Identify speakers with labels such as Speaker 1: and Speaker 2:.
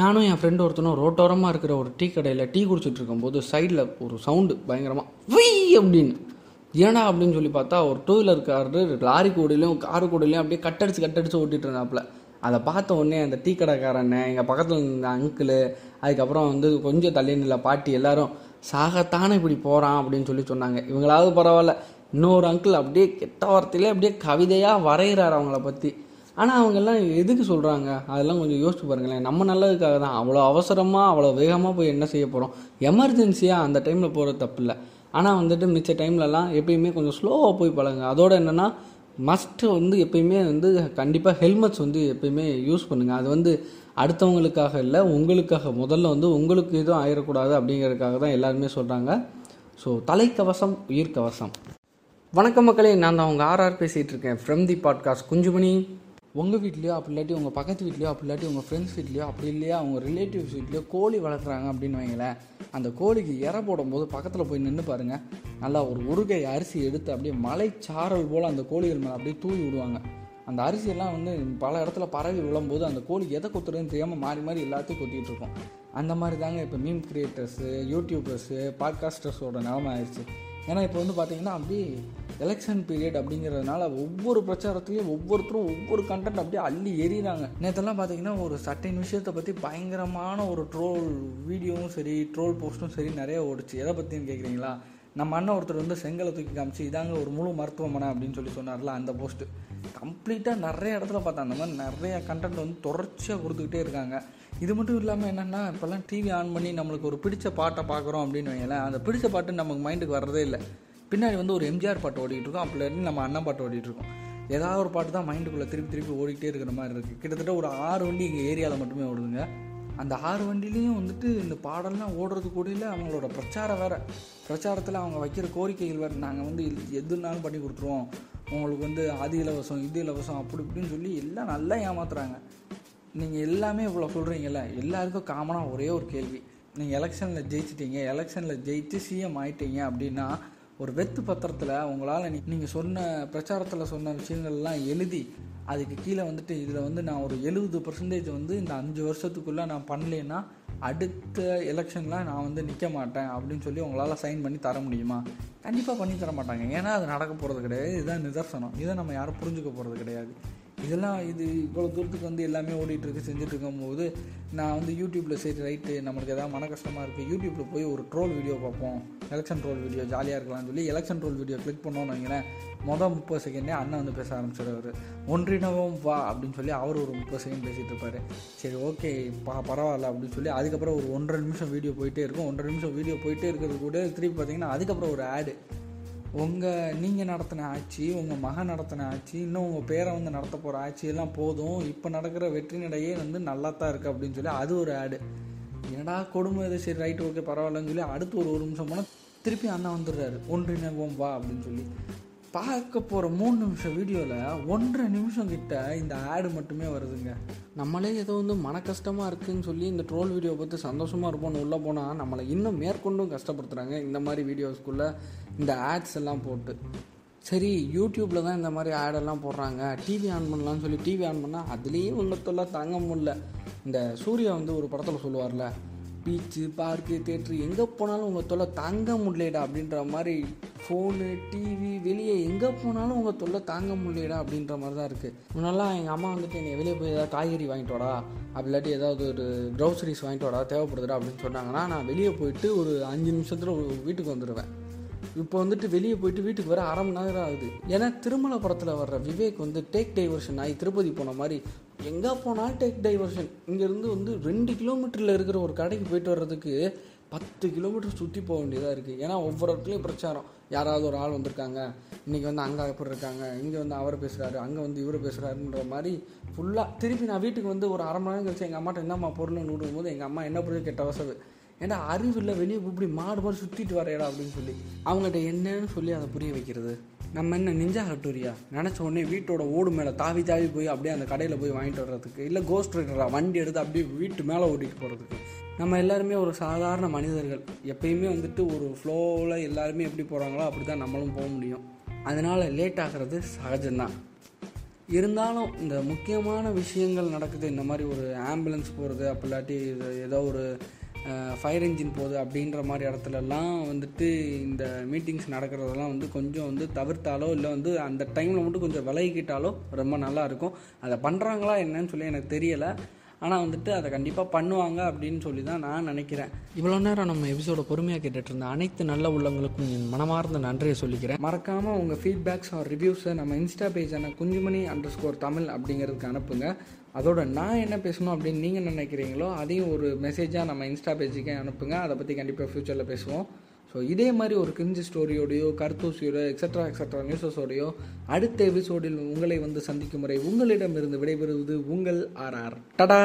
Speaker 1: நானும் என் ஃப்ரெண்டு ஒருத்தனும் ரோட்டோரமாக இருக்கிற ஒரு டீ கடையில் டீ குடிச்சிட்டு இருக்கும்போது சைடில் ஒரு சவுண்டு பயங்கரமாக வை அப்படின்னு. ஏன்னா அப்படின்னு சொல்லி பார்த்தா ஒரு டூ வீலர் காரு லாரி கூடையிலையும் காரு கூடையிலையும் அப்படியே கட்டடிச்சு கட்டடிச்சு ஓட்டிகிட்டு இருந்தாப்புல. அதை பார்த்த உடனே அந்த டீ கடைக்காரன் எங்கள் பக்கத்தில் இருந்த அங்கிள் அதுக்கப்புறம் வந்து கொஞ்சம் தள்ளி நில பாட்டி எல்லாரும் சாகத்தானே இப்படி போகிறான் அப்படின்னு சொல்லி சொன்னாங்க. இவங்களாவது பரவாயில்ல. இன்னொரு அங்கிள் அப்படியே கெட்ட வார்த்தையிலே அப்படியே கவிதையாக வரைகிறார் அவங்கள பற்றி ஆனால் அவங்கெல்லாம் எதுக்கு சொல்கிறாங்க அதெல்லாம் கொஞ்சம் யோசிச்சு பாருங்களேன். நம்ம நல்லதுக்காக தான். அவ்வளோ அவசரமாக அவ்வளோ வேகமாக போய் என்ன செய்ய போகிறோம் எமர்ஜென்சியாக அந்த டைமில் போகிறது தப்பு இல்லை ஆனால் வந்துட்டு மிச்ச டைம்லலாம் எப்பயுமே கொஞ்சம் ஸ்லோவாக போய் பழகுங்க. அதோட என்னென்னா மஸ்ட்டு வந்து எப்பயுமே வந்து கண்டிப்பாக ஹெல்மெட்ஸ் வந்து எப்பயுமே யூஸ் பண்ணுங்கள் அது வந்து அடுத்தவங்களுக்காக இல்லை உங்களுக்காக. முதல்ல வந்து உங்களுக்கு எதுவும் ஆயிடக்கூடாது அப்படிங்கிறதுக்காக தான் எல்லாருமே சொல்கிறாங்க ஸோ தலைக்கவசம் உயிர்க்கவசம். வணக்கம் மக்களே. நான் தான் உங்கள் ஆர்ஆர் பேசிகிட்டு இருக்கேன். From the podcast Kunjumani. உங்கள் வீட்லேயோ அப்படி இல்லாட்டி உங்கள் பக்கத்து வீட்லேயோ அப்படி இல்லாட்டி உங்கள் ஃப்ரெண்ட்ஸ் வீட்லேயோ அப்படி இல்லையா அவங்க ரிலேட்டிவ்ஸ் வீட்லேயோ கோழி வளர்க்குறாங்க அப்படின்னு வைங்களேன் அந்த கோழிக்கு இற போடும்போது பக்கத்தில் போய் நின்று பாருங்கள் நல்லா ஒரு உருகை அரிசி எடுத்து அப்படியே மலை சாரல் போல் அந்த கோழிகள் மேலே அப்படியே தூவி விடுவாங்க. அந்த அரிசியெல்லாம் வந்து பல இடத்துல பரவி விழும்போது அந்த கோழி எதை கொத்துறதுன்னு தெரியாமல் மாறி மாறி எல்லாத்தையும் கொத்திட்டு இருக்கும். அந்த மாதிரி தாங்க இப்போ மீம் கிரியேட்டர்ஸு யூடியூபர்ஸு பாட்காஸ்டர்ஸோட நிலமை ஆயிடுச்சு. ஏன்னா இப்போ வந்து பார்த்தீங்கன்னா அப்படியே எலெக்ஷன் பீரியட் அப்படிங்கிறதுனால ஒவ்வொரு பிரச்சாரத்துலேயும் ஒவ்வொருத்தரும் ஒவ்வொரு கண்டென்ட் அப்படியே அள்ளி எறிகிறாங்க நேற்றெல்லாம் பார்த்தீங்கன்னா ஒரு சட்டைன் விஷயத்தை பற்றி பயங்கரமான ஒரு ட்ரோல் வீடியோவும் சரி ட்ரோல் போஸ்ட்டும் சரி நிறைய ஓடுச்சு. எதை பற்றின்னு கேட்குறீங்களா நம்ம அண்ணன் ஒருத்தர் வந்து செங்கலை தூக்கி காமிச்சு இதாங்க ஒரு முழு மருத்துவமனை அப்படின்னு சொல்லி சொன்னார்ல அந்த போஸ்ட்டு கம்ப்ளீட்டாக நிறைய இடத்துல பார்த்தேன். அந்த மாதிரி நிறைய கண்டென்ட் வந்து தொடர்ச்சியாக கொடுத்துக்கிட்டே இருக்காங்க. இது மட்டும் இல்லாமல் என்னென்னா இப்போல்லாம் டிவி ஆன் பண்ணி நம்மளுக்கு ஒரு பிடிச்ச பாட்டை பார்க்குறோம் அப்படின்னு வைங்களேன். அந்த பிடிச்ச பாட்டு நமக்கு மைண்டுக்கு வர்றதே இல்லை. பின்னாடி வந்து ஒரு எம்ஜிஆர் பாட்டு ஓடிட்டு இருக்கோம் அப்படி இருந்து நம்ம அண்ணன் பாட்டு ஓடிட்டு இருக்கோம் ஏதாவது ஒரு பாட்டு தான் மைண்டுக்குள்ளே திருப்பி திருப்பி ஓடிக்கிட்டே இருக்கிற மாதிரி இருக்குது கிட்டத்தட்ட ஒரு ஆறு வண்டி எங்கள் ஏரியாவில் மட்டுமே ஓடுதுங்க. அந்த ஆறு வண்டிலையும் வந்துட்டு இந்த பாடல்லாம் ஓடுறது கூட அவங்களோட பிரச்சாரம் வேறு. பிரச்சாரத்தில் அவங்க வைக்கிற கோரிக்கைகள் வேறு. நாங்கள் வந்து எதுனாலும் பண்ணி கொடுத்துருவோம். உங்களுக்கு வந்து அது இலவசம் இது இலவசம் அப்படி இப்படின்னு சொல்லி எல்லாம் நல்லா ஏமாத்துறாங்க. நீங்கள் எல்லாமே இவ்வளோ சொல்கிறீங்கல்ல எல்லாருக்கும் காமனாக ஒரே ஒரு கேள்வி. நீங்கள் எலெக்ஷனில் ஜெயிச்சிட்டீங்க எலெக்ஷனில் ஜெயிச்சு சிஎம் ஆயிட்டீங்க அப்படின்னா ஒரு வெத்து பத்திரத்தில் உங்களால் நீ நீங்கள் சொன்ன பிரச்சாரத்தில் சொன்ன விஷயங்கள்லாம் எழுதி அதுக்கு கீழே வந்துட்டு இதில் வந்து நான் ஒரு எழுபது பர்சன்டேஜ் வந்து இந்த அஞ்சு வருஷத்துக்குள்ளே நான் பண்ணலைன்னா அடுத்த எலெக்ஷனில் நான் வந்து நிற்க மாட்டேன் அப்படின்னு சொல்லி உங்களால் சைன் பண்ணி தர முடியுமா? கண்டிப்பாக பண்ணி தர மாட்டாங்க. ஏன்னா அது நடக்க போகிறது கிடையாது. இதுதான் நிதர்சனம். இதை நம்ம யாரும் புரிஞ்சுக்க போகிறது கிடையாது. இதெல்லாம் இது இவ்வளோ தூரத்துக்கு வந்து எல்லாமே ஓடிட்டுருக்கு செஞ்சுட்ருக்கும் போது நான் வந்து யூடியூப்பில் சரி ரைட்டு நம்மளுக்கு எதாவது மன கஷ்டமாக இருக்குது யூடியூப்பில் போய் ஒரு ட்ரோல் வீடியோ பார்ப்போம் எலெக்ஷன் ட்ரோல் வீடியோ ஜாலியாக இருக்கலாம்னு சொல்லி எலெக்ஷன் ட்ரோல் வீடியோ கிளிக் பண்ணோன்னு வைங்களேன் மொதல் முப்பது செகண்டே அண்ணன் வந்து பேச ஆரம்பிச்சிடுவார். ஒன்றினவும் வா அப்படின்னு சொல்லி அவர் ஒரு முப்பது செகண்ட் பேசிகிட்டு இருப்பார். சரி ஓகே பா பரவாயில்ல அப்படின்னு சொல்லி அதுக்கப்புறம் ஒரு ஒன்றரை நிமிஷம் வீடியோ போயிட்டே இருக்கும். ஒன்றரை நிமிஷம் வீடியோ போயிட்டே இருக்கிறது கூட திருப்பி பார்த்தீங்கன்னா அதுக்கப்புறம் ஒரு ஆடு உங்கள் நீங்கள் நடத்தின ஆட்சி உங்கள் மகன் நடத்தின ஆட்சி இன்னும் உங்கள் பேரை வந்து நடத்த போகிற ஆட்சி எல்லாம் போதும். இப்போ நடக்கிற வெற்றி நடையே வந்து நல்லா தான் இருக்குது அப்படின்னு சொல்லி அது ஒரு ஆடு. என்னடா கொடுமை இது? சரி ரைட்டு ஓகே பரவாயில்லன்னு சொல்லி அடுத்து ஒரு ஒரு நிமிஷம் போனால் திருப்பி அண்ணா வந்துடுறாரு. ஒன்றிணைவோம் வா அப்படின்னு சொல்லி. பார்க்க போகிற மூணு நிமிஷம் வீடியோவில் ஒன்றரை நிமிஷம் கிட்ட இந்த ஆடு மட்டுமே வருதுங்க. நம்மளே ஏதோ வந்து மன கஷ்டமாக இருக்குதுன்னு சொல்லி இந்த ட்ரோல் வீடியோ பார்த்து சந்தோஷமாக இருப்போம்னு உள்ளே போனால் நம்மளை இன்னும் மேற்கொண்டும் கஷ்டப்படுத்துகிறாங்க இந்த மாதிரி வீடியோஸ்குள்ளே இந்த ஆட்ஸ் எல்லாம் போட்டு. சரி யூடியூப்பில் தான் இந்த மாதிரி ஆடெல்லாம் போடுறாங்க. டிவி ஆன் பண்ணலாம்னு சொல்லி டிவி ஆன் பண்ணால் அதுலேயும் உள்ளத்தெல்லாம் தாங்க முடில இந்த சூர்யா வந்து ஒரு படத்தில் சொல்லுவார்ல பீச்சு பார்க்கு தேட்ரு எங்கே போனாலும் உங்கள் தொல்லை தாங்க முடியலடா அப்படின்ற மாதிரி ஃபோனு டிவி வெளியே எங்கே போனாலும் உங்கள் தொல்லை தாங்க முடியலடா அப்படின்ற மாதிரி தான் இருக்குது முன்னெல்லாம் எங்கள் அம்மா வந்துட்டு என்னை வெளியே போய் ஏதாவது காய்கறி வாங்கிட்டு வாடா அப்படி இல்லாட்டி ஏதாவது ஒரு க்ரோசரிஸ் வாங்கிட்டு வாடா தேவைப்படுதுடா அப்படின்னு சொன்னாங்கன்னா நான் வெளியே போயிட்டு ஒரு அஞ்சு நிமிஷத்தில் வீட்டுக்கு வந்துடுவேன் இப்போ வந்துட்டு வெளியே போயிட்டு வீட்டுக்கு வர அரை மணி நேரம் ஆகுது. ஏன்னா திருமலை படத்தில் வர்ற விவேக் வந்து டேக் டைவர்ஷன் ஆகி திருப்பதி போன மாதிரி எங்கே போனாலும் டேக் டைவர்ஷன் இங்கேருந்து வந்து ரெண்டு கிலோமீட்டரில் இருக்கிற ஒரு கடைக்கு போயிட்டு வர்றதுக்கு பத்து கிலோமீட்டர் சுற்றி போக வேண்டியதாக இருக்குது ஏன்னா ஒவ்வொரு இடத்துலையும் பிரச்சாரம். யாராவது ஒரு ஆள் வந்திருக்காங்க. இன்றைக்கி வந்து அங்கே எப்படி இருக்காங்க இங்கே வந்து அவர் பேசுகிறாரு அங்கே வந்து இவர் பேசுகிறாருன்ற மாதிரி ஃபுல்லாக திருப்பி நான் வீட்டுக்கு வந்து ஒரு அரை மணி நேரம் கழிச்சு எங்கள் அம்மாட்ட என்னம்மா பொருள்னு விடும்போது எங்கள் அம்மா என்ன பொருள் கெட்ட வசவு ஏன்னா அறிவு இல்லை வெளியே இப்படி மாடு மாதிரி சுற்றிட்டு வரையடா அப்படின்னு சொல்லி. அவங்ககிட்ட என்னன்னு சொல்லி அதை புரிய வைக்கிறது. நம்ம என்ன நிஞ்சா ஹட்டூரியா நினச்ச உடனே வீட்டோட ஓடு மேலே தாவி தாவி போய் அப்படியே அந்த கடையில் போய் வாங்கிட்டு வர்றதுக்கு. இல்லை கோஸ்ட் ரைடரா வண்டி எடுத்து அப்படியே வீட்டு மேலே ஓட்டிட்டு போகிறதுக்கு நம்ம எல்லாருமே ஒரு சாதாரண மனிதர்கள். எப்பயுமே வந்துட்டு ஒரு ஃப்ளோவில் எல்லாருமே எப்படி போகிறாங்களோ அப்படி தான் நம்மளும் போக முடியும். அதனால் லேட் ஆகிறது சகஜம்தான். இருந்தாலும் இந்த முக்கியமான விஷயங்கள் நடக்குது. இந்த மாதிரி ஒரு ஆம்புலன்ஸ் போகிறது அப்போ இல்லாட்டி ஏதோ ஒரு ஃபயர் இன்ஜின் போகுது அப்படின்ற மாதிரி இடத்துலலாம் வந்துட்டு இந்த மீட்டிங்ஸ் நடக்கிறதெல்லாம் வந்து கொஞ்சம் வந்து தவிர்த்தாலோ இல்லை வந்து அந்த டைமில் மட்டும் கொஞ்சம் விலகிக்கிட்டாலோ ரொம்ப நல்லா இருக்கும். அதை பண்ணுறாங்களா என்னன்னு சொல்லி எனக்கு தெரியலை. ஆனால் வந்துட்டு அதை கண்டிப்பாக பண்ணுவாங்க அப்படின்னு சொல்லி தான் நான் நினைக்கிறேன். இவ்வளோ நேரம் நம்ம எபிசோட பொறுமையாக கேட்டுட்டு இருந்த அனைத்து நல்ல உள்ளங்களுக்கும் என் மனமார்ந்த நன்றியை சொல்லிக்கிறேன். மறக்காமல் உங்கள் ஃபீட்பேக்ஸ் ஆர் ரிவ்யூஸை நம்ம இன்ஸ்டா பேஜான குஞ்சுமணி அண்டர் ஸ்கோர் தமிழ் அப்படிங்கிறதுக்கு அனுப்புங்க. அதோட நான் என்ன பேசணும் அப்படின்னு நீங்கள் நினைக்கிறீங்களோ அதையும் ஒரு மெசேஜாக நம்ம இன்ஸ்டா பேஜுக்கு அனுப்புங்க. அதை பற்றி கண்டிப்பாக ஃப்யூச்சரில் பேசுவோம். ஸோ இதே மாதிரி ஒரு கிரிஞ்சு ஸ்டோரியோடையோ கருத்தூசியோட எக்ஸட்ரா எக்ஸட்ரா நியூஸஸோடையோ அடுத்த எபிசோடில் உங்களை வந்து சந்திக்கும் முறை உங்களிடமிருந்து விடைபெறுவது உங்கள் ஆர்ஆர் டடா!